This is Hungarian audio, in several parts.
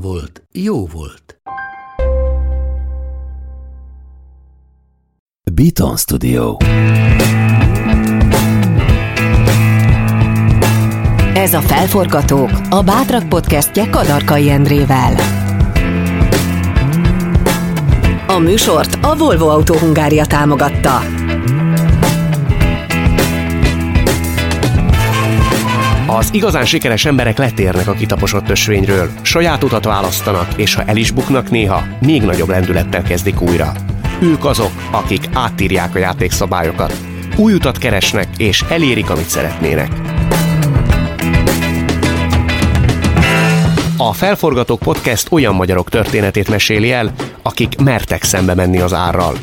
volt, jó volt. Beaton Studio. Ez a Felforgatók, a Bátrak podcastje Kadarkai Endrével. A műsort a Volvo Autó Hungária támogatta. Az igazán sikeres emberek letérnek a kitaposott ösvényről, saját utat választanak, és ha el is buknak néha, még nagyobb lendülettel kezdik újra. Ők azok, akik átírják a játékszabályokat, új utat keresnek, és elérik, amit szeretnének. A Felforgatók Podcast olyan magyarok történetét meséli el, akik mertek szembe menni az árral.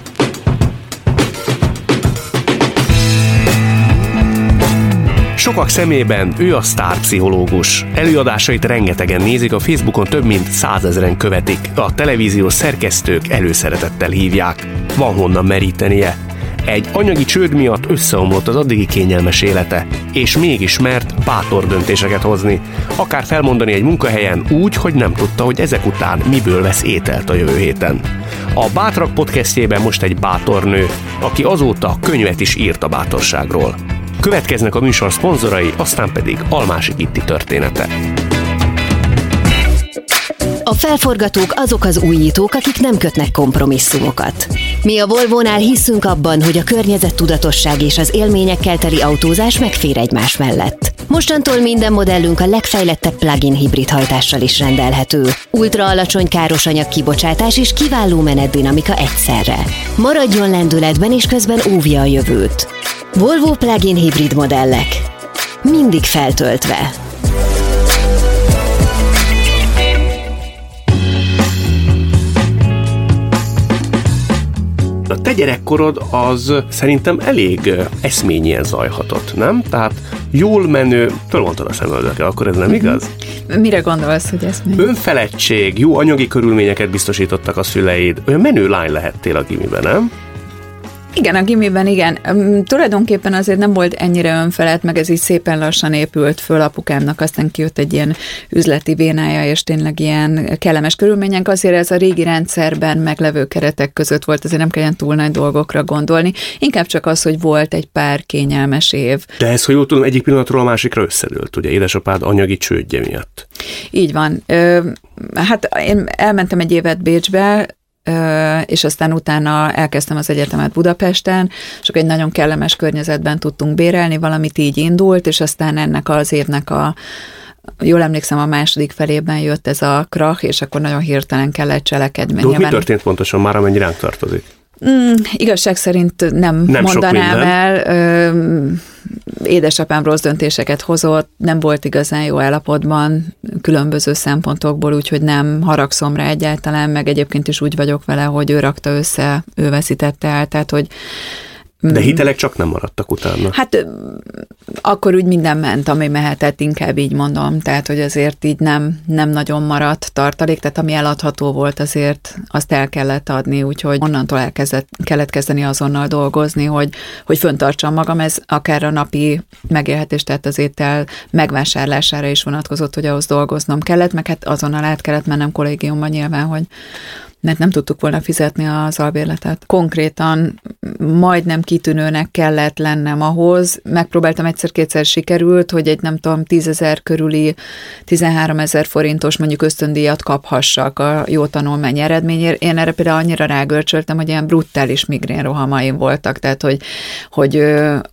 Sokak szemében ő a sztárpszichológus. Előadásait rengetegen nézik, a Facebookon több mint százezren követik, a televíziós szerkesztők előszeretettel hívják. Van honnan merítenie. Egy anyagi csőd miatt összeomlott az addigi kényelmes élete, és mégis mert bátor döntéseket hozni, akár felmondani egy munkahelyen úgy, hogy nem tudta, hogy ezek után miből vesz ételt a jövő héten. A Bátrak podcastjében most egy bátor nő, aki azóta könyvet is írt a bátorságról. Következnek a műsor szponzorai, aztán pedig Almási Gitti története. A felforgatók azok az újítók, akik nem kötnek kompromisszumokat. Mi a Volvo-nál hiszünk abban, hogy a környezettudatosság és az élményekkel teli autózás megfér egymás mellett. Mostantól minden modellünk a legfejlettebb plug-in hibrid hajtással is rendelhető. Ultra alacsony károsanyag kibocsátás és kiváló menetdinamika egyszerre. Maradjon lendületben és közben óvja a jövőt. Volvo plug-in hibrid modellek. Mindig feltöltve. Te gyerekkorod az szerintem elég eszményien zajhatott, nem? Tehát jól menő, fölmondtad a szemöldökkel, akkor ez nem igaz? Mire gondolsz, hogy ez mi? Önfeledtség, jó anyagi körülményeket biztosítottak a szüleid. Olyan menő lány lehettél a gimiben, nem? Igen, a gimiben igen. Tulajdonképpen azért nem volt ennyire önfelett, meg ez így szépen lassan épült föl apukámnak, aztán kijött egy ilyen üzleti vénája, és tényleg ilyen kellemes körülmények. Azért ez a régi rendszerben meglevő keretek között volt, azért nem kell ilyen túl nagy dolgokra gondolni. Inkább csak az, hogy volt egy pár kényelmes év. De ez, hogy jól tudom, egyik pillanatról a másikra összedőlt, ugye édesapád anyagi csődje miatt. Így van. Hát én elmentem egy évet Bécsbe, és aztán utána elkezdtem az egyetemet Budapesten, és akkor egy nagyon kellemes környezetben tudtunk bérelni, valamit így indult, és aztán ennek az évnek a jól emlékszem, a második felében jött ez a krach, és akkor nagyon hirtelen kellett cselekedni. De mi történt pontosan már, amennyi ránk tartozik? Mm, igazság szerint nem, nem mondanám el. Ö, édesapám rossz döntéseket hozott, nem volt igazán jó állapotban különböző szempontokból, úgyhogy nem haragszom rá egyáltalán, meg egyébként is úgy vagyok vele, hogy ő rakta össze, ő veszítette el, tehát hogy de mm. hitelek csak nem maradtak utána. Hát akkor úgy minden ment, ami mehetett, inkább így mondom. Tehát, hogy azért így nem, nem nagyon maradt tartalék, tehát ami eladható volt, azért azt el kellett adni, úgyhogy onnantól elkezdett, kellett kezdeni azonnal dolgozni, hogy, hogy föntartsam magam, ez akár a napi megélhetés, tehát az étel megvásárlására is vonatkozott, hogy ahhoz dolgoznom kellett, meg hát azonnal át kellett mennem kollégiumban nyilván, hogy, mert nem tudtuk volna fizetni az albérletet. Konkrétan majdnem kitűnőnek kellett lennem ahhoz. Megpróbáltam egyszer-kétszer sikerült, hogy egy nem tudom, tízezer körüli, 13 ezer forintos mondjuk ösztöndíjat kaphassak a jó tanulmány eredményért. Én erre például annyira rágörcsöltem, hogy ilyen brutális migrén rohamaim voltak, tehát hogy, hogy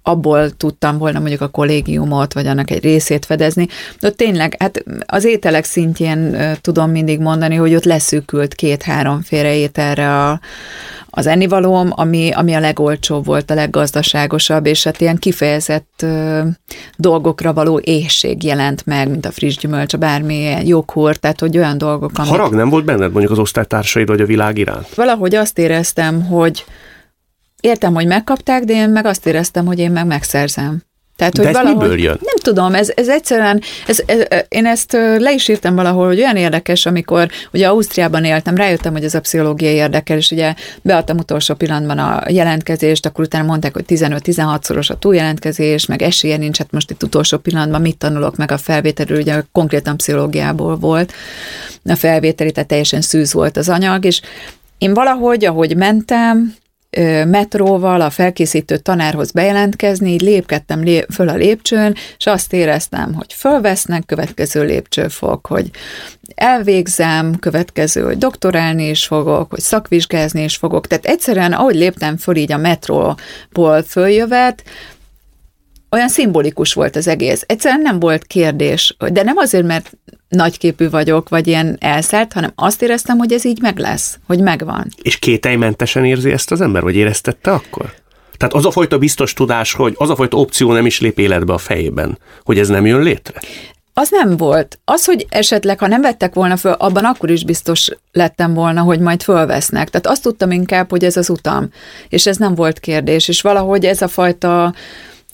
abból tudtam volna mondjuk a kollégiumot, vagy annak egy részét fedezni. De tényleg, hát az ételek szintjén tudom mindig mondani, hogy ott leszűkült két-három voltam félreételre a, az ennivalóm, ami, ami a legolcsóbb volt, a leggazdaságosabb, és hát ilyen kifejezett ö, dolgokra való éhség jelent meg, mint a friss gyümölcs, a bármilyen joghurt, tehát hogy olyan dolgok, amik... Harag nem volt benned mondjuk az osztálytársaid vagy a világ iránt? Valahogy azt éreztem, hogy értem, hogy megkapták, de én meg azt éreztem, hogy én meg megszerzem. Tehát, hogy De ez valahogy, miből jön? Nem tudom, ez, ez egyszerűen, ez, ez, én ezt le is írtam valahol, hogy olyan érdekes, amikor ugye Ausztriában éltem, rájöttem, hogy ez a pszichológia érdekel, és ugye beadtam utolsó pillanatban a jelentkezést, akkor utána mondták, hogy 15-16-szoros a túljelentkezés, meg esélye nincs, hát most itt utolsó pillanatban mit tanulok meg a felvételről, ugye konkrétan pszichológiából volt a felvételi, tehát teljesen szűz volt az anyag, és én valahogy, ahogy mentem, metróval a felkészítő tanárhoz bejelentkezni, így lépkedtem lé- föl a lépcsőn, és azt éreztem, hogy fölvesznek, következő lépcsőfok, hogy elvégzem, következő, hogy doktorálni is fogok, hogy szakvizsgázni is fogok. Tehát egyszerűen, ahogy léptem föl így a metróból följövet, olyan szimbolikus volt az egész. Egyszerűen nem volt kérdés, de nem azért, mert nagyképű vagyok, vagy ilyen elszállt, hanem azt éreztem, hogy ez így meg lesz, hogy megvan. És kételymentesen érzi ezt az ember, vagy éreztette akkor? Tehát az a fajta biztos tudás, hogy az a fajta opció nem is lép életbe a fejében, hogy ez nem jön létre? Az nem volt. Az, hogy esetleg, ha nem vettek volna föl, abban akkor is biztos lettem volna, hogy majd fölvesznek. Tehát azt tudtam inkább, hogy ez az utam. És ez nem volt kérdés. És valahogy ez a fajta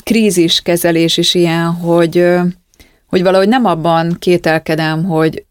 kríziskezelés is ilyen, hogy hogy valahogy nem abban kételkedem, hogy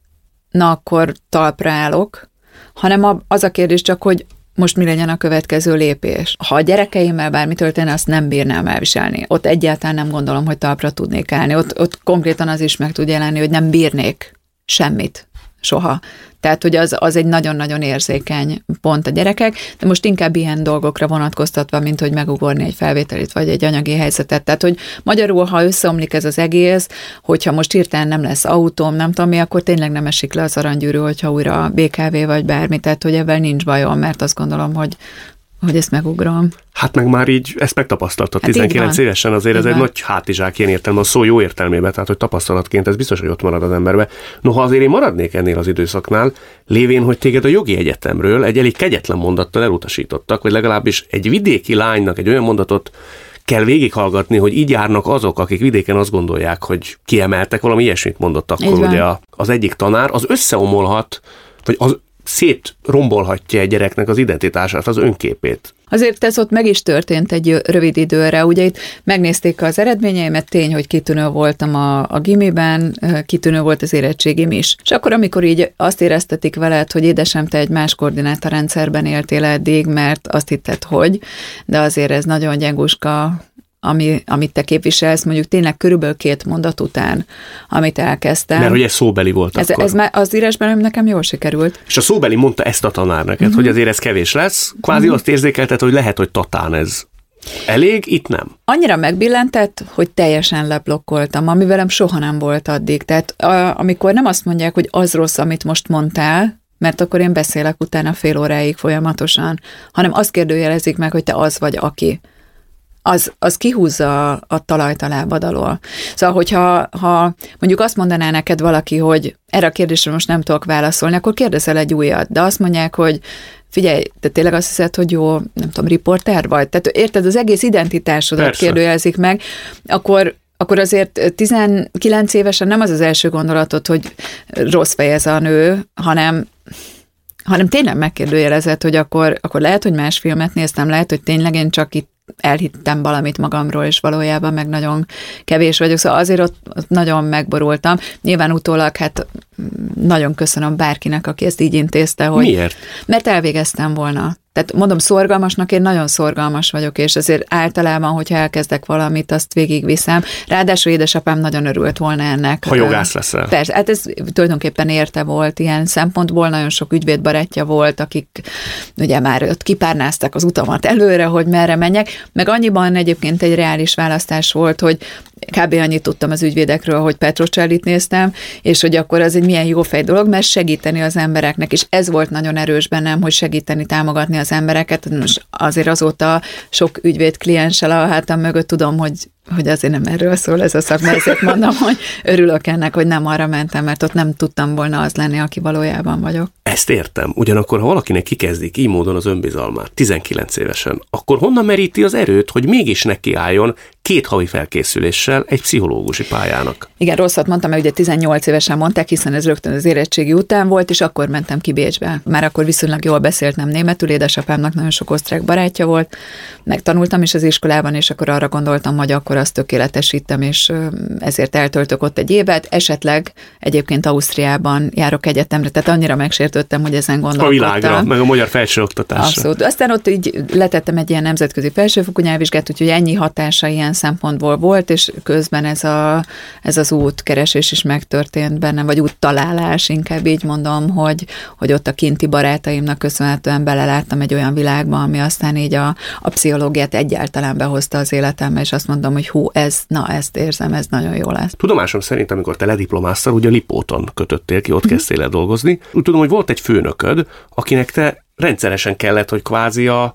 na akkor talpra állok, hanem az a kérdés csak, hogy most mi legyen a következő lépés. Ha a gyerekeimmel bármi történne, azt nem bírnám elviselni. Ott egyáltalán nem gondolom, hogy talpra tudnék állni. Ott, ott konkrétan az is meg tud jelenni, hogy nem bírnék semmit soha. Tehát, hogy az, az egy nagyon-nagyon érzékeny pont a gyerekek, de most inkább ilyen dolgokra vonatkoztatva, mint hogy megugorni egy felvételit, vagy egy anyagi helyzetet. Tehát, hogy magyarul, ha összeomlik ez az egész, hogyha most hirtelen nem lesz autóm, nem tudom mi, akkor tényleg nem esik le az aranygyűrű, hogyha újra BKV vagy bármi, tehát, hogy ebben nincs bajom, mert azt gondolom, hogy, hogy ezt megugrom. Hát meg már így ezt megtapasztaltad hát 19 évesen, azért így ez van. egy nagy hátizsák ilyen értelme, a szó jó értelmében, tehát hogy tapasztalatként ez biztos, hogy ott marad az emberbe. Noha azért én maradnék ennél az időszaknál, lévén, hogy téged a jogi egyetemről egy elég kegyetlen mondattal elutasítottak, vagy legalábbis egy vidéki lánynak egy olyan mondatot kell végighallgatni, hogy így járnak azok, akik vidéken azt gondolják, hogy kiemeltek, valami ilyesmit mondott akkor ugye az egyik tanár, az összeomolhat, vagy az szétrombolhatja egy gyereknek az identitását, az önképét. Azért ez ott meg is történt egy rövid időre. Ugye itt megnézték az eredményeimet, tény, hogy kitűnő voltam a, a gimiben, kitűnő volt az érettségim is. És akkor, amikor így azt éreztetik veled, hogy édesem, te egy más koordinátorrendszerben éltél eddig, mert azt hitted, hogy, de azért ez nagyon gyenguska ami, amit te képviselsz, mondjuk tényleg körülbelül két mondat után, amit elkezdtem. Mert hogy ez szóbeli volt ez, akkor. Ez már az írásban nekem jól sikerült. És a szóbeli mondta ezt a tanár neked, uh-huh. hogy azért ez kevés lesz, kvázi uh-huh. azt érzékeltet, hogy lehet, hogy tatán ez Elég, itt nem. Annyira megbillentett, hogy teljesen leblokkoltam, ami velem soha nem volt addig. Tehát a, amikor nem azt mondják, hogy az rossz, amit most mondtál, mert akkor én beszélek utána fél óráig folyamatosan, hanem azt kérdőjelezik meg, hogy te az vagy aki az, az kihúzza a, a talajt a lábad alól. Szóval, hogyha ha mondjuk azt mondaná neked valaki, hogy erre a kérdésre most nem tudok válaszolni, akkor kérdezel egy újat, de azt mondják, hogy figyelj, te tényleg azt hiszed, hogy jó, nem tudom, riporter vagy? Tehát érted, az egész identitásodat Persze. kérdőjelezik meg, akkor akkor azért 19 évesen nem az az első gondolatod, hogy rossz fej ez a nő, hanem hanem tényleg megkérdőjelezett, hogy akkor, akkor lehet, hogy más filmet néztem, lehet, hogy tényleg én csak itt elhittem valamit magamról, és valójában meg nagyon kevés vagyok, szóval azért ott, ott nagyon megborultam. Nyilván utólag hát nagyon köszönöm bárkinek, aki ezt így intézte, hogy... Miért? Mert elvégeztem volna. Tehát mondom, szorgalmasnak én nagyon szorgalmas vagyok, és azért általában, hogyha elkezdek valamit, azt végigviszem. Ráadásul édesapám nagyon örült volna ennek. Ha jogász leszel. Persze, hát ez tulajdonképpen érte volt ilyen szempontból, nagyon sok ügyvédbarátja volt, akik ugye már ott kipárnáztak az utamat előre, hogy merre menjek, meg annyiban egyébként egy reális választás volt, hogy kb. annyit tudtam az ügyvédekről, hogy Petrocellit néztem, és hogy akkor az egy milyen jó fej dolog, mert segíteni az embereknek, és ez volt nagyon erős bennem, hogy segíteni, támogatni az embereket. Most azért azóta sok ügyvéd klienssel a hátam mögött tudom, hogy hogy azért nem erről szól ez a szakma, ezért mondom, hogy örülök ennek, hogy nem arra mentem, mert ott nem tudtam volna az lenni, aki valójában vagyok. Ezt értem. Ugyanakkor, ha valakinek kikezdik így módon az önbizalmát, 19 évesen, akkor honnan meríti az erőt, hogy mégis nekiálljon két havi felkészüléssel egy pszichológusi pályának? Igen, rosszat mondtam, mert ugye 18 évesen mondták, hiszen ez rögtön az érettségi után volt, és akkor mentem ki Bécsbe. Már akkor viszonylag jól beszéltem németül, édesapámnak nagyon sok osztrák barátja volt, megtanultam is az iskolában, és akkor arra gondoltam, hogy akkor azt tökéletesítem, és ezért eltöltök ott egy évet. Esetleg egyébként Ausztriában járok egyetemre, tehát annyira megsértődtem, hogy ezen gondolkodtam. A világra, meg a magyar felsőoktatásra. Abszolút. Aztán ott így letettem egy ilyen nemzetközi felsőfokú nyelvvizsgát, úgyhogy ennyi hatása ilyen szempontból volt, és közben ez, a, ez az útkeresés is megtörtént bennem, vagy úttalálás, inkább így mondom, hogy, hogy ott a kinti barátaimnak köszönhetően beleláttam egy olyan világba, ami aztán így a, a pszichológiát egyáltalán behozta az életembe, és azt mondom, hogy hú, ez, na ezt érzem, ez nagyon jó lesz. Tudomásom szerint, amikor te lediplomáztál, ugye Lipóton kötöttél ki, ott mm. kezdtél el dolgozni. Úgy tudom, hogy volt egy főnököd, akinek te rendszeresen kellett, hogy kvázi a,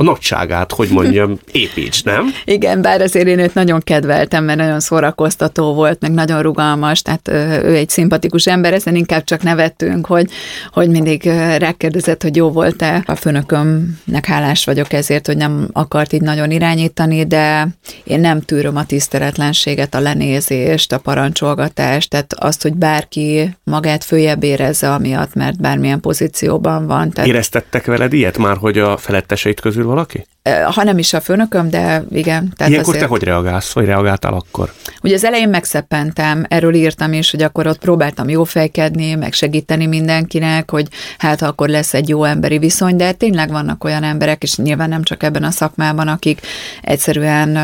a nagyságát, hogy mondjam, építs, nem? Igen, bár azért én őt nagyon kedveltem, mert nagyon szórakoztató volt, meg nagyon rugalmas, tehát ő egy szimpatikus ember, ezen inkább csak nevettünk, hogy, hogy mindig rákérdezett, hogy jó volt-e. A főnökömnek hálás vagyok ezért, hogy nem akart így nagyon irányítani, de én nem tűröm a tiszteletlenséget, a lenézést, a parancsolgatást, tehát azt, hogy bárki magát följebb érezze amiatt, mert bármilyen pozícióban van. Tehát... Éreztettek veled ilyet már, hogy a feletteseit közül valaki? Ha nem is a főnököm, de igen. Tehát Ilyenkor azért... te hogy reagálsz, vagy reagáltál akkor? Ugye az elején megszeppentem, erről írtam is, hogy akkor ott próbáltam jó fejkedni, meg segíteni mindenkinek, hogy hát akkor lesz egy jó emberi viszony, de tényleg vannak olyan emberek, és nyilván nem csak ebben a szakmában, akik egyszerűen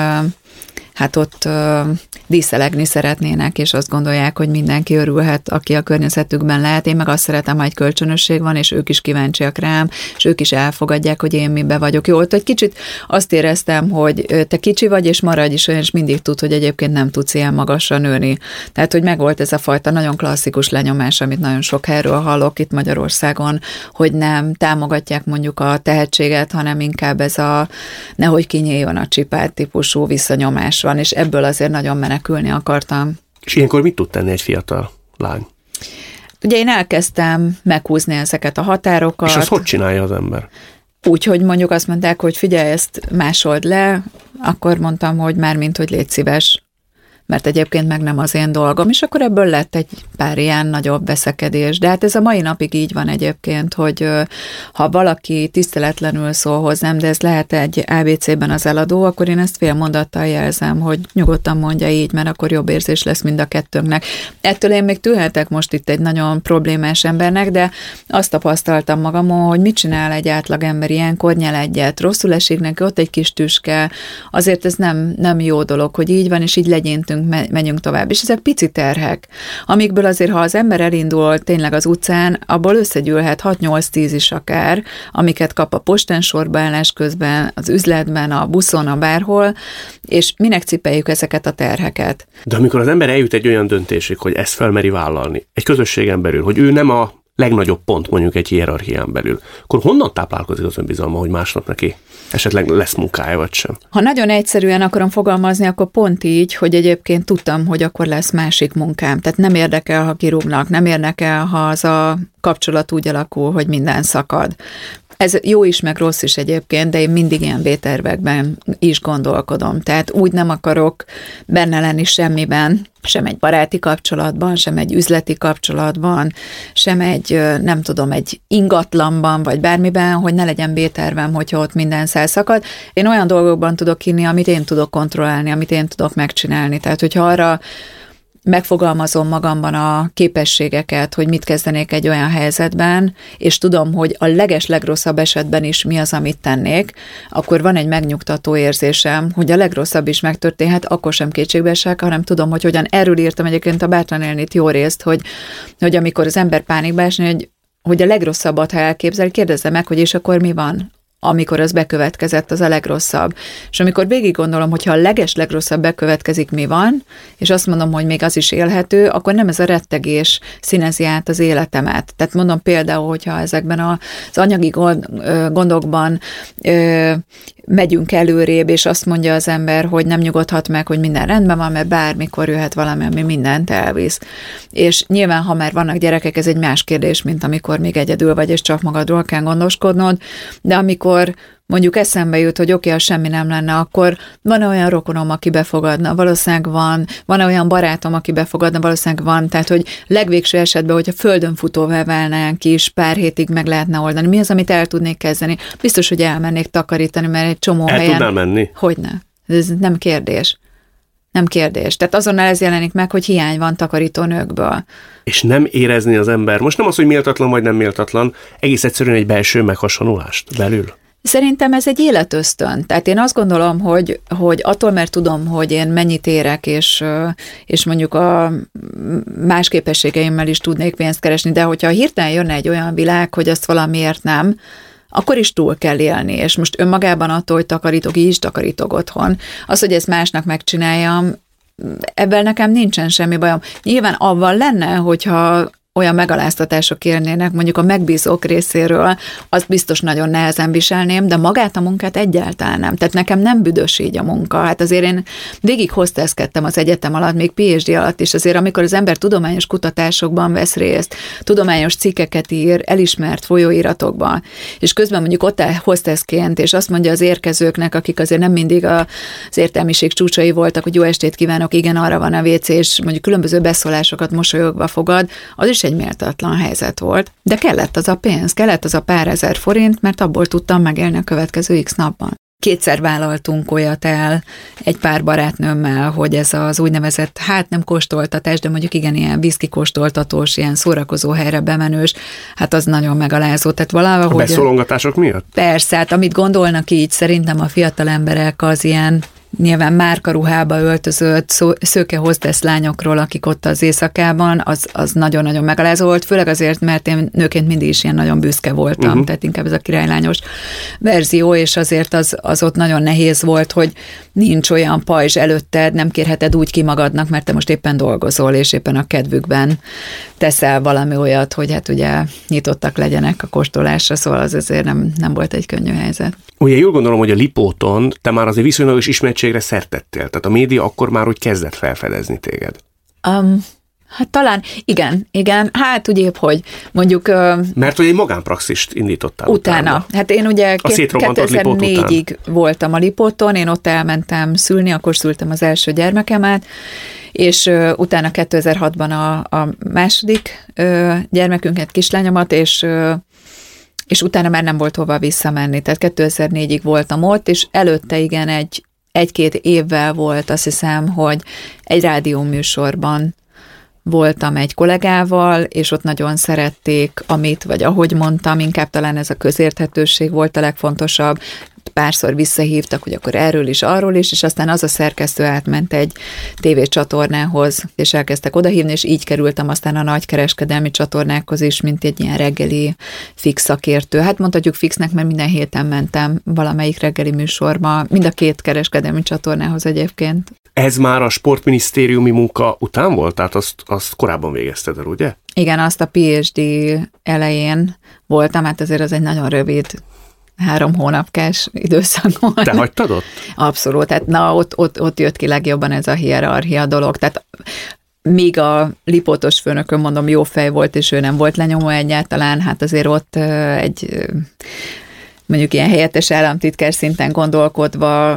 hát ott díszelegni szeretnének, és azt gondolják, hogy mindenki örülhet, aki a környezetükben lehet. Én meg azt szeretem, ha egy kölcsönösség van, és ők is kíváncsiak rám, és ők is elfogadják, hogy én mibe vagyok. Jó, ott egy kicsit azt éreztem, hogy te kicsi vagy, és maradj is olyan, és mindig tud, hogy egyébként nem tudsz ilyen magasra nőni. Tehát, hogy megvolt ez a fajta nagyon klasszikus lenyomás, amit nagyon sok helyről hallok itt Magyarországon, hogy nem támogatják mondjuk a tehetséget, hanem inkább ez a nehogy kinyíljon a csipát típusú visszanyomás van, és ebből azért nagyon menekülni akartam. És ilyenkor mit tud tenni egy fiatal lány? Ugye én elkezdtem meghúzni ezeket a határokat. És azt hogy csinálja az ember? Úgy, hogy mondjuk azt mondták, hogy figyelj, ezt másold le, akkor mondtam, hogy már mint, hogy légy szíves, mert egyébként meg nem az én dolgom, és akkor ebből lett egy pár ilyen nagyobb veszekedés. De hát ez a mai napig így van egyébként, hogy ha valaki tiszteletlenül szól hozzám, de ez lehet egy ABC-ben az eladó, akkor én ezt fél mondattal jelzem, hogy nyugodtan mondja így, mert akkor jobb érzés lesz mind a kettőnknek. Ettől én még tűhetek most itt egy nagyon problémás embernek, de azt tapasztaltam magamon, hogy mit csinál egy átlag ember ilyenkor, nyel egyet, rosszul esik neki, ott egy kis tüske, azért ez nem, nem jó dolog, hogy így van, és így legyintünk léptünk, menjünk tovább. És ezek pici terhek, amikből azért, ha az ember elindul tényleg az utcán, abból összegyűlhet 6-8-10 is akár, amiket kap a postán sorbaállás közben, az üzletben, a buszon, a bárhol, és minek cipeljük ezeket a terheket. De amikor az ember eljut egy olyan döntésig, hogy ezt felmeri vállalni, egy közösségen belül, hogy ő nem a legnagyobb pont mondjuk egy hierarchián belül, akkor honnan táplálkozik az önbizalma, hogy másnap neki esetleg lesz munkája, vagy sem? Ha nagyon egyszerűen akarom fogalmazni, akkor pont így, hogy egyébként tudtam, hogy akkor lesz másik munkám. Tehát nem érdekel, ha kirúgnak, nem érdekel, ha az a kapcsolat úgy alakul, hogy minden szakad. Ez jó is, meg rossz is egyébként, de én mindig ilyen B-tervekben is gondolkodom. Tehát úgy nem akarok benne lenni semmiben, sem egy baráti kapcsolatban, sem egy üzleti kapcsolatban, sem egy, nem tudom, egy ingatlanban, vagy bármiben, hogy ne legyen B-tervem, hogyha ott minden szakad. Én olyan dolgokban tudok inni, amit én tudok kontrollálni, amit én tudok megcsinálni. Tehát, hogyha arra megfogalmazom magamban a képességeket, hogy mit kezdenék egy olyan helyzetben, és tudom, hogy a leges legrosszabb esetben is mi az, amit tennék, akkor van egy megnyugtató érzésem, hogy a legrosszabb is megtörténhet, akkor sem kétségbe esek, hanem tudom, hogy hogyan erről írtam egyébként a Bátran élnit jó részt, hogy, hogy amikor az ember pánikba esni, hogy, hogy a legrosszabbat, ha elképzel, kérdezze meg, hogy és akkor mi van? Amikor az bekövetkezett, az a legrosszabb. És amikor végig gondolom, hogyha a leges legrosszabb bekövetkezik, mi van, és azt mondom, hogy még az is élhető, akkor nem ez a rettegés színezi át az életemet. Tehát mondom például, hogyha ezekben az anyagi gondokban megyünk előrébb, és azt mondja az ember, hogy nem nyugodhat meg, hogy minden rendben van, mert bármikor jöhet valami, ami mindent elvisz. És nyilván, ha már vannak gyerekek, ez egy más kérdés, mint amikor még egyedül vagy, és csak magadról kell gondoskodnod, de amikor mondjuk eszembe jut, hogy oké, okay, ha semmi nem lenne, akkor van -e olyan rokonom, aki befogadna? Valószínűleg van. van -e olyan barátom, aki befogadna? Valószínűleg van. Tehát, hogy legvégső esetben, hogyha földön futóvá válnánk is, pár hétig meg lehetne oldani. Mi az, amit el tudnék kezdeni? Biztos, hogy elmennék takarítani, mert egy csomó el helyen... tudnál menni? Hogyne. Ez nem kérdés. Nem kérdés. Tehát azonnal ez jelenik meg, hogy hiány van takarítónőkből. És nem érezni az ember, most nem az, hogy méltatlan vagy nem méltatlan, egész egyszerűen egy belső meghasonlulást belül. Szerintem ez egy életösztön. Tehát én azt gondolom, hogy, hogy attól, mert tudom, hogy én mennyit érek, és, és mondjuk a más képességeimmel is tudnék pénzt keresni, de hogyha hirtelen jönne egy olyan világ, hogy azt valamiért nem, akkor is túl kell élni, és most önmagában attól, hogy takarítok, így is takarítok otthon. Az, hogy ezt másnak megcsináljam, ebben nekem nincsen semmi bajom. Nyilván avval lenne, hogyha olyan megaláztatások érnének, mondjuk a megbízók részéről, azt biztos nagyon nehezen viselném, de magát a munkát egyáltalán nem. Tehát nekem nem büdös így a munka. Hát azért én végig hozteszkedtem az egyetem alatt, még PhD alatt is. Azért amikor az ember tudományos kutatásokban vesz részt, tudományos cikkeket ír, elismert folyóiratokban, és közben mondjuk ott áll hostessként, és azt mondja az érkezőknek, akik azért nem mindig az értelmiség csúcsai voltak, hogy jó estét kívánok, igen, arra van a WC, és mondjuk különböző beszólásokat mosolyogva fogad, az is egy méltatlan helyzet volt, de kellett az a pénz, kellett az a pár ezer forint, mert abból tudtam megélni a következő x napban. Kétszer vállaltunk olyat el egy pár barátnőmmel, hogy ez az úgynevezett, hát nem kóstoltatás, de mondjuk igen, ilyen viszki kóstoltatós, ilyen szórakozó helyre bemenős, hát az nagyon megalázó. Tehát valahogy... A beszólongatások miatt? Persze, hát amit gondolnak így, szerintem a fiatal emberek az ilyen nyilván márkaruhába öltözött szó, szőke hostess lányokról, akik ott az éjszakában, az, az nagyon-nagyon megalázó volt, főleg azért, mert én nőként mindig is ilyen nagyon büszke voltam, uh-huh. tehát inkább ez a királylányos verzió, és azért az, az ott nagyon nehéz volt, hogy nincs olyan pajzs előtted, nem kérheted úgy ki magadnak, mert te most éppen dolgozol, és éppen a kedvükben teszel valami olyat, hogy hát ugye nyitottak legyenek a kóstolásra, szóval az azért nem, nem volt egy könnyű helyzet. Ugye jól gondolom, hogy a Lipóton te már azért viszonylagos ismertségre szertettél, tehát a média akkor már úgy kezdett felfedezni téged. Um, Hát talán, igen, igen, hát ugye, hogy mondjuk... Mert hogy egy magánpraxist indítottál utána. utána. Hát én ugye 2004-ig voltam a Lipóton, én ott elmentem szülni, akkor szültem az első gyermekemet, és utána 2006-ban a, a második gyermekünket, kislányomat, és és utána már nem volt hova visszamenni, tehát 2004-ig voltam ott, és előtte igen egy egy-két évvel volt, azt hiszem, hogy egy rádióműsorban voltam egy kollégával, és ott nagyon szerették, amit, vagy ahogy mondtam, inkább talán ez a közérthetőség volt a legfontosabb, párszor visszahívtak, hogy akkor erről is, arról is, és aztán az a szerkesztő átment egy tévécsatornához, és elkezdtek odahívni, és így kerültem aztán a nagy kereskedelmi csatornákhoz is, mint egy ilyen reggeli fix szakértő. Hát mondhatjuk fixnek, mert minden héten mentem valamelyik reggeli műsorba, mind a két kereskedelmi csatornához egyébként. Ez már a sportminisztériumi munka után volt? Tehát azt, azt korábban végezted el, ugye? Igen, azt a PhD elején voltam, hát azért az egy nagyon rövid három hónapkás időszakon. Te hagytad ott? Abszolút, tehát na, ott, ott, ott jött ki legjobban ez a hierarchia dolog, tehát míg a lipótos főnökön mondom jó fej volt, és ő nem volt lenyomó egyáltalán, hát azért ott egy mondjuk ilyen helyettes államtitkár szinten gondolkodva,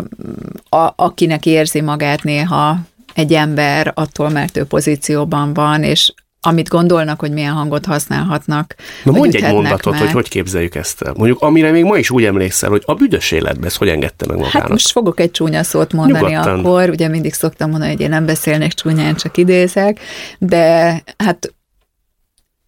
a, akinek érzi magát néha egy ember attól, mert ő pozícióban van, és amit gondolnak, hogy milyen hangot használhatnak. Na mondj egy mondatot, meg. hogy hogy képzeljük ezt el. Mondjuk, amire még ma is úgy emlékszel, hogy a büdös életben ezt hogy engedte meg magának. Hát most fogok egy csúnya szót mondani Nyugodtan. akkor, ugye mindig szoktam mondani, hogy én nem beszélnek csúnyán, csak idézek, de hát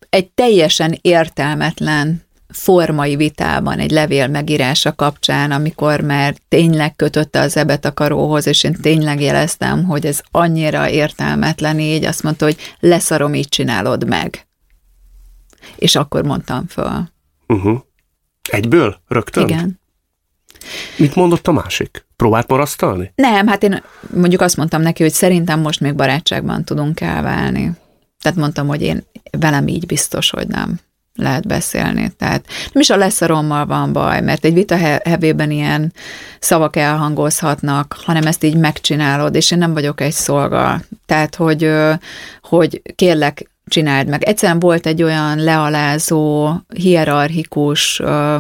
egy teljesen értelmetlen formai vitában, egy levél megírása kapcsán, amikor már tényleg kötötte az ebet a karóhoz, és én tényleg jeleztem, hogy ez annyira értelmetlen így, azt mondta, hogy leszarom, így csinálod meg. És akkor mondtam föl. Uh-huh. Egyből? Rögtön? Igen. Mit mondott a másik? Próbált marasztalni? Nem, hát én mondjuk azt mondtam neki, hogy szerintem most még barátságban tudunk elválni. Tehát mondtam, hogy én velem így biztos, hogy nem lehet beszélni. Tehát nem is a leszarommal van baj, mert egy vita hevében ilyen szavak elhangozhatnak, hanem ezt így megcsinálod, és én nem vagyok egy szolga. Tehát, hogy, hogy kérlek, csináld meg. Egyszerűen volt egy olyan lealázó, hierarchikus uh,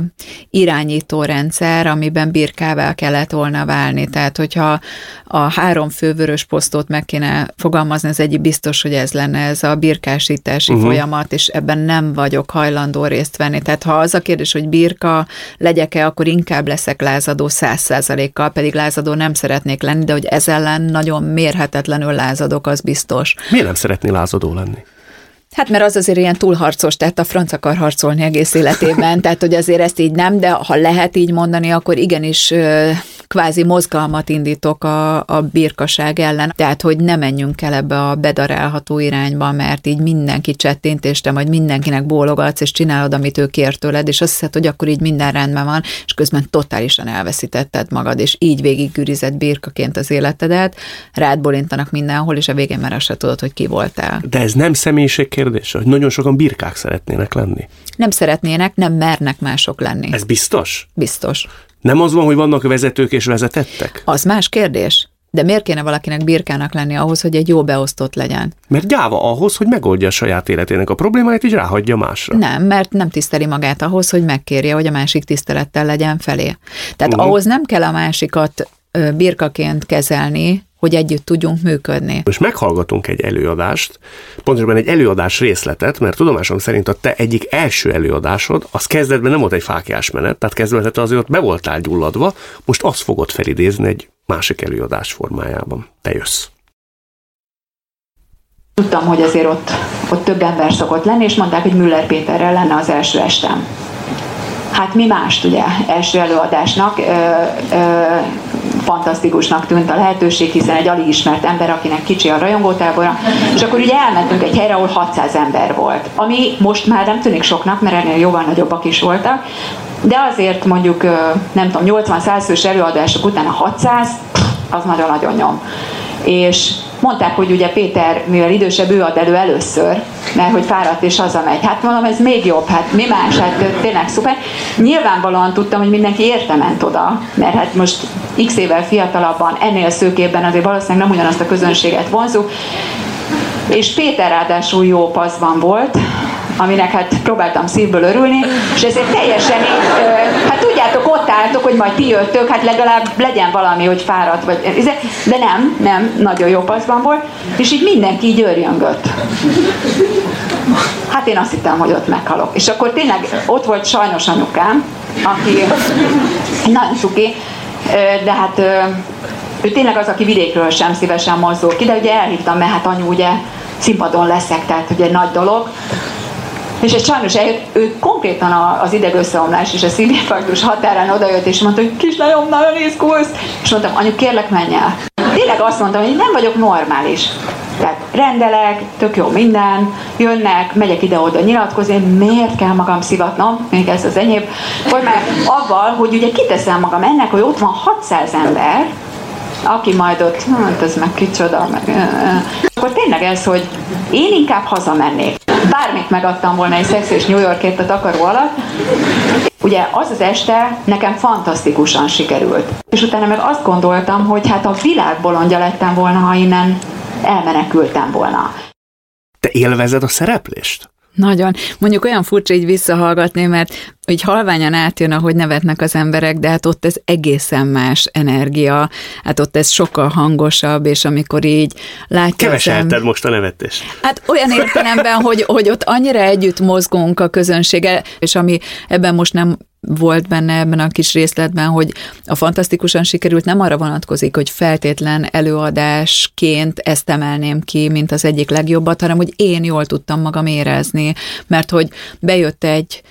irányítórendszer, amiben birkával kellett volna válni. Tehát, hogyha a három fővörös posztot meg kéne fogalmazni, az egyik biztos, hogy ez lenne ez a birkásítási uh-huh. folyamat, és ebben nem vagyok hajlandó részt venni. Tehát, ha az a kérdés, hogy birka legyek-e, akkor inkább leszek lázadó száz százalékkal, pedig lázadó nem szeretnék lenni, de hogy ez ellen nagyon mérhetetlenül lázadok, az biztos. Miért nem szeretné lázadó lenni? Hát mert az azért ilyen túlharcos, tehát a franc akar harcolni egész életében, tehát hogy azért ezt így nem, de ha lehet így mondani, akkor igenis kvázi mozgalmat indítok a, a birkaság ellen, tehát hogy ne menjünk el ebbe a bedarálható irányba, mert így mindenki csettint, és te majd mindenkinek bólogatsz, és csinálod, amit ő kér tőled, és azt hiszed, hogy akkor így minden rendben van, és közben totálisan elveszítetted magad, és így végiggűrizett birkaként az életedet, rád bolintanak mindenhol, és a végén már azt se tudod, hogy ki voltál. De ez nem személyiség kérdése, hogy nagyon sokan birkák szeretnének lenni. Nem szeretnének, nem mernek mások lenni. Ez biztos? Biztos. Nem az van, hogy vannak vezetők és vezetettek? Az más kérdés. De miért kéne valakinek birkának lenni ahhoz, hogy egy jó beosztott legyen? Mert gyáva ahhoz, hogy megoldja a saját életének a problémáit, és ráhagyja másra. Nem, mert nem tiszteli magát ahhoz, hogy megkérje, hogy a másik tisztelettel legyen felé. Tehát uh-huh. ahhoz nem kell a másikat birkaként kezelni, hogy együtt tudjunk működni. Most meghallgatunk egy előadást, pontosabban egy előadás részletet, mert tudomásom szerint a te egyik első előadásod, az kezdetben nem volt egy fákjás menet, tehát kezdetben azért ott be voltál gyulladva, most azt fogod felidézni egy másik előadás formájában. Te jössz. Tudtam, hogy azért ott, ott több ember szokott lenni, és mondták, hogy Müller Péterrel lenne az első estem hát mi mást ugye első előadásnak, ö, ö, fantasztikusnak tűnt a lehetőség, hiszen egy alig ismert ember, akinek kicsi a rajongótábora, és akkor ugye elmentünk egy helyre, ahol 600 ember volt, ami most már nem tűnik soknak, mert ennél jóval nagyobbak is voltak, de azért mondjuk, nem tudom, 80-100 fős előadások után a 600, az nagyon-nagyon nyom. És Mondták, hogy ugye Péter, mivel idősebb, ő ad elő először, mert hogy fáradt és hazamegy. Hát mondom, ez még jobb, hát mi más, hát tényleg szuper. Nyilvánvalóan tudtam, hogy mindenki érte ment oda, mert hát most x évvel fiatalabban, ennél szőkében azért valószínűleg nem ugyanazt a közönséget vonzuk. És Péter ráadásul jó paszban volt, aminek hát próbáltam szívből örülni, és ezért teljesen így, hát tudjátok, ott álltok, hogy majd ti jöttök, hát legalább legyen valami, hogy fáradt, vagy, de nem, nem, nagyon jó paszban volt, és így mindenki így örjöngött. Hát én azt hittem, hogy ott meghalok. És akkor tényleg ott volt sajnos anyukám, aki nagyon cuki, de hát ő tényleg az, aki vidékről sem szívesen mozdul ki, de ugye elhívtam, mert hát anyu ugye színpadon leszek, tehát ugye nagy dolog. És egy sajnos eljött, ő konkrétan az idegösszeomlás és a szívinfarktus határán odajött, és mondta, hogy kislányom, nagyon izgulsz. És mondtam, anyu, kérlek, menj el. Tényleg azt mondtam, hogy nem vagyok normális. Tehát rendelek, tök jó minden, jönnek, megyek ide-oda nyilatkozni, miért kell magam szivatnom, még ez az enyém, hogy már avval, hogy ugye kiteszem magam ennek, hogy ott van 600 ember, aki majd ott, hát ez meg kicsoda, meg... Akkor tényleg ez, hogy én inkább hazamennék. Bármit megadtam volna egy szex és New Yorkért a takaró alatt, Ugye az az este nekem fantasztikusan sikerült. És utána meg azt gondoltam, hogy hát a világ bolondja lettem volna, ha innen elmenekültem volna. Te élvezed a szereplést? Nagyon. Mondjuk olyan furcsa így visszahallgatni, mert hogy halványan átjön, ahogy nevetnek az emberek, de hát ott ez egészen más energia, hát ott ez sokkal hangosabb, és amikor így látja Keveselted em... most a nevetés. Hát olyan értelemben, hogy, hogy ott annyira együtt mozgunk a közönséggel, és ami ebben most nem volt benne ebben a kis részletben, hogy a fantasztikusan sikerült nem arra vonatkozik, hogy feltétlen előadásként ezt emelném ki, mint az egyik legjobbat, hanem hogy én jól tudtam magam érezni, mert hogy bejött egy,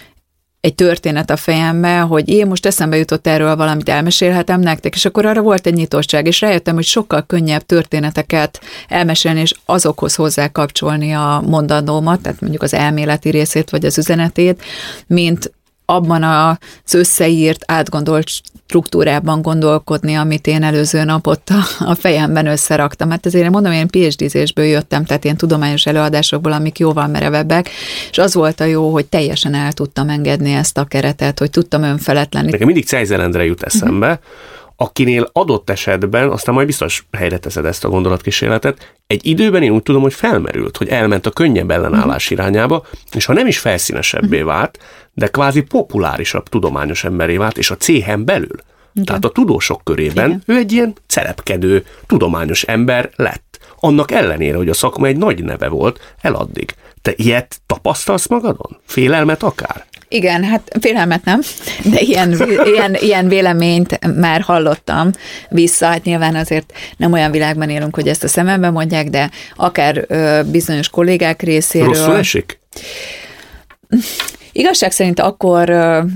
egy történet a fejembe, hogy én most eszembe jutott erről valamit, elmesélhetem nektek, és akkor arra volt egy nyitottság, és rájöttem, hogy sokkal könnyebb történeteket elmesélni, és azokhoz hozzá kapcsolni a mondandómat, tehát mondjuk az elméleti részét, vagy az üzenetét, mint abban az összeírt, átgondolt struktúrában gondolkodni, amit én előző nap ott a, a fejemben összeraktam. Hát ezért én mondom, én PhD-zésből jöttem, tehát ilyen tudományos előadásokból, amik jóval merevebbek, és az volt a jó, hogy teljesen el tudtam engedni ezt a keretet, hogy tudtam önfelett lenni. Nekem mindig Cejzelendre jut eszembe, uh-huh akinél adott esetben, aztán majd biztos helyre teszed ezt a gondolatkísérletet, egy időben én úgy tudom, hogy felmerült, hogy elment a könnyebb ellenállás uh-huh. irányába, és ha nem is felszínesebbé uh-huh. vált, de kvázi populárisabb tudományos emberé vált, és a céhen belül. Igen. Tehát a tudósok körében Igen. ő egy ilyen szerepkedő, tudományos ember lett. Annak ellenére, hogy a szakma egy nagy neve volt, eladdig. Te ilyet tapasztalsz magadon? Félelmet akár? Igen, hát félelmet nem, de ilyen, ilyen, ilyen véleményt már hallottam vissza. Hát nyilván azért nem olyan világban élünk, hogy ezt a szemembe mondják, de akár ö, bizonyos kollégák részéről. Rosszul esik? Igazság szerint akkor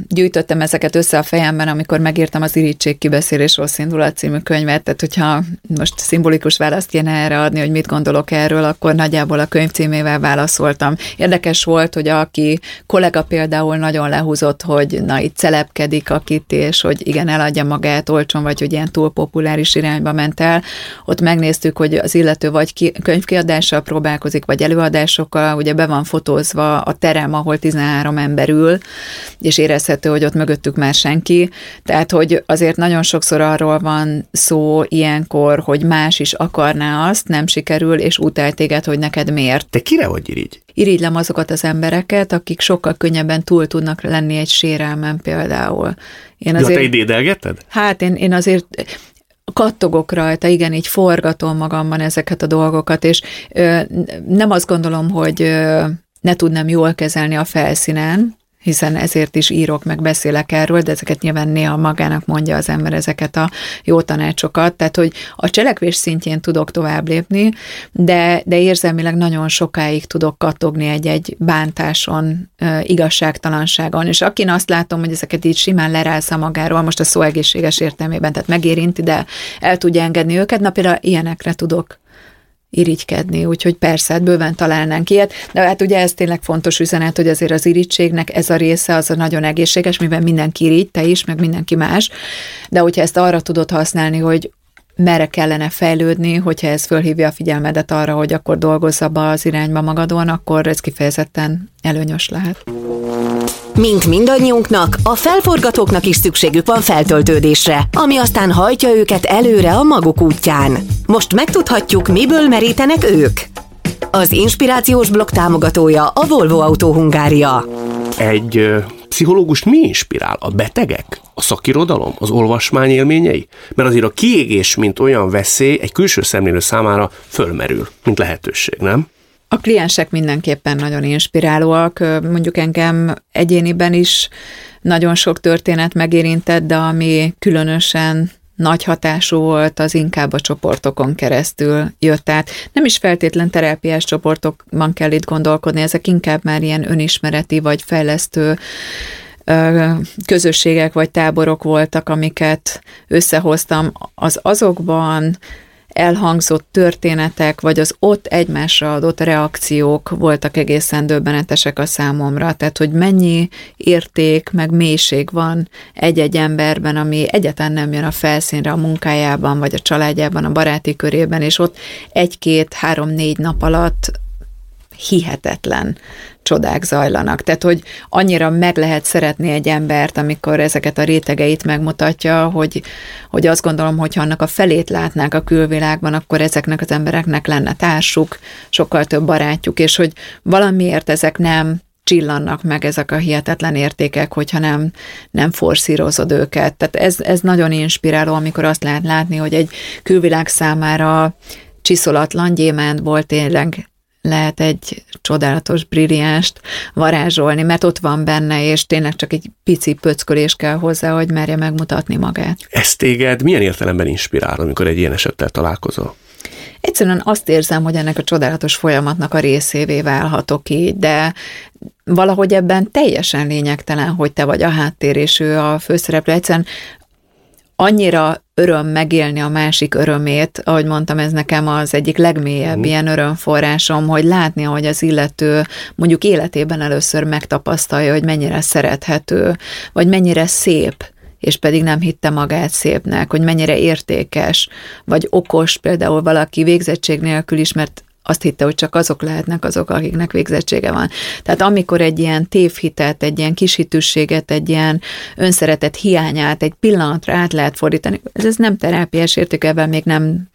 gyűjtöttem ezeket össze a fejemben, amikor megírtam az Irítség kibeszélés rossz indulat című könyvet, tehát hogyha most szimbolikus választ kéne erre adni, hogy mit gondolok erről, akkor nagyjából a könyv címével válaszoltam. Érdekes volt, hogy aki kollega például nagyon lehúzott, hogy na itt celebkedik akit, és hogy igen, eladja magát olcsón, vagy hogy ilyen túl populáris irányba ment el. Ott megnéztük, hogy az illető vagy ki, könyvkiadással próbálkozik, vagy előadásokkal, ugye be van fotózva a terem, ahol 13 ember emberül, és érezhető, hogy ott mögöttük már senki. Tehát, hogy azért nagyon sokszor arról van szó ilyenkor, hogy más is akarná azt, nem sikerül, és utál téged, hogy neked miért. Te kire vagy irigy? Irigylem azokat az embereket, akik sokkal könnyebben túl tudnak lenni egy sérelmen például. Én azért, ja, te idédelgeted? Hát én, én azért kattogok rajta, igen, így forgatom magamban ezeket a dolgokat, és ö, nem azt gondolom, hogy ö, ne tudnám jól kezelni a felszínen, hiszen ezért is írok, meg beszélek erről, de ezeket nyilván néha magának mondja az ember ezeket a jó tanácsokat, tehát hogy a cselekvés szintjén tudok tovább lépni, de, de érzelmileg nagyon sokáig tudok kattogni egy-egy bántáson, igazságtalanságon, és akin azt látom, hogy ezeket így simán lerázza magáról, most a szó egészséges értelmében, tehát megérinti, de el tudja engedni őket, na például ilyenekre tudok irigykedni, úgyhogy persze, hát bőven találnánk ilyet, de hát ugye ez tényleg fontos üzenet, hogy azért az irigységnek ez a része az a nagyon egészséges, mivel mindenki irigy, te is, meg mindenki más, de hogyha ezt arra tudod használni, hogy merre kellene fejlődni, hogyha ez fölhívja a figyelmedet arra, hogy akkor dolgozz abba az irányba magadon, akkor ez kifejezetten előnyös lehet. Mint mindannyiunknak, a felforgatóknak is szükségük van feltöltődésre, ami aztán hajtja őket előre a maguk útján. Most megtudhatjuk, miből merítenek ők. Az inspirációs blog támogatója a Volvo Autó Hungária. Egy ö, pszichológust mi inspirál? A betegek? A szakirodalom? Az olvasmány élményei? Mert azért a kiégés, mint olyan veszély, egy külső szemlélő számára fölmerül, mint lehetőség, nem? A kliensek mindenképpen nagyon inspirálóak, mondjuk engem egyéniben is nagyon sok történet megérintett, de ami különösen nagy hatású volt, az inkább a csoportokon keresztül jött át. Nem is feltétlen terápiás csoportokban kell itt gondolkodni, ezek inkább már ilyen önismereti vagy fejlesztő közösségek vagy táborok voltak, amiket összehoztam. Az azokban elhangzott történetek, vagy az ott egymásra adott reakciók voltak egészen döbbenetesek a számomra. Tehát, hogy mennyi érték, meg mélység van egy-egy emberben, ami egyáltalán nem jön a felszínre a munkájában, vagy a családjában, a baráti körében, és ott egy-két, három-négy nap alatt hihetetlen csodák zajlanak. Tehát, hogy annyira meg lehet szeretni egy embert, amikor ezeket a rétegeit megmutatja, hogy, hogy azt gondolom, hogy ha annak a felét látnák a külvilágban, akkor ezeknek az embereknek lenne társuk, sokkal több barátjuk, és hogy valamiért ezek nem csillannak meg ezek a hihetetlen értékek, hogyha nem, nem forszírozod őket. Tehát ez, ez nagyon inspiráló, amikor azt lehet látni, hogy egy külvilág számára csiszolatlan gyémántból tényleg lehet egy csodálatos brilliánst varázsolni, mert ott van benne, és tényleg csak egy pici pöckölés kell hozzá, hogy merje megmutatni magát. Ez téged milyen értelemben inspirál, amikor egy ilyen esettel találkozol? Egyszerűen azt érzem, hogy ennek a csodálatos folyamatnak a részévé válhatok így, de valahogy ebben teljesen lényegtelen, hogy te vagy a háttér, és ő a főszereplő. Egyszerűen annyira öröm megélni a másik örömét, ahogy mondtam, ez nekem az egyik legmélyebb mm. ilyen örömforrásom, hogy látni, hogy az illető mondjuk életében először megtapasztalja, hogy mennyire szerethető, vagy mennyire szép, és pedig nem hitte magát szépnek, hogy mennyire értékes, vagy okos, például valaki végzettség nélkül is, mert azt hitte, hogy csak azok lehetnek azok, akiknek végzettsége van. Tehát amikor egy ilyen tévhitet, egy ilyen kishitűséget, egy ilyen önszeretet hiányát egy pillanatra át lehet fordítani, ez, ez nem terápiás érték, ebben még nem,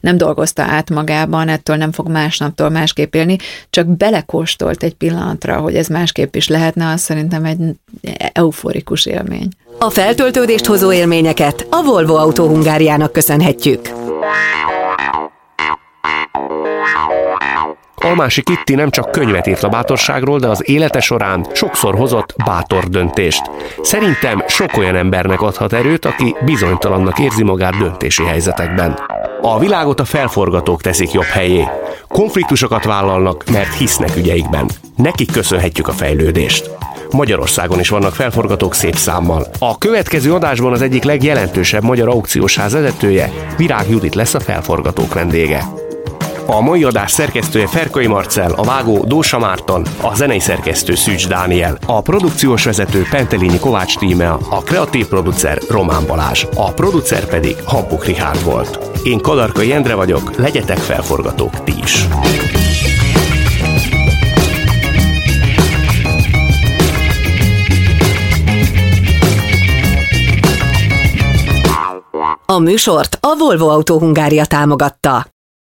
nem dolgozta át magában, ettől nem fog másnaptól másképp élni, csak belekóstolt egy pillanatra, hogy ez másképp is lehetne, az szerintem egy euforikus élmény. A feltöltődést hozó élményeket a Volvo Autó Hungáriának köszönhetjük. Almási Kitti nem csak könyvet írt a bátorságról, de az élete során sokszor hozott bátor döntést. Szerintem sok olyan embernek adhat erőt, aki bizonytalannak érzi magát döntési helyzetekben. A világot a felforgatók teszik jobb helyé. Konfliktusokat vállalnak, mert hisznek ügyeikben. Nekik köszönhetjük a fejlődést. Magyarországon is vannak felforgatók szép számmal. A következő adásban az egyik legjelentősebb magyar aukciós ház vezetője, Virág Judit lesz a felforgatók vendége. A mai adás szerkesztője Ferkai Marcel, a vágó Dósa Márton, a zenei szerkesztő Szűcs Dániel, a produkciós vezető Pentelini Kovács Tímea, a kreatív producer Román Balázs, a producer pedig Hampuk Richard volt. Én Kadarkai Endre vagyok, legyetek felforgatók ti is. A műsort a Volvo Autó Hungária támogatta.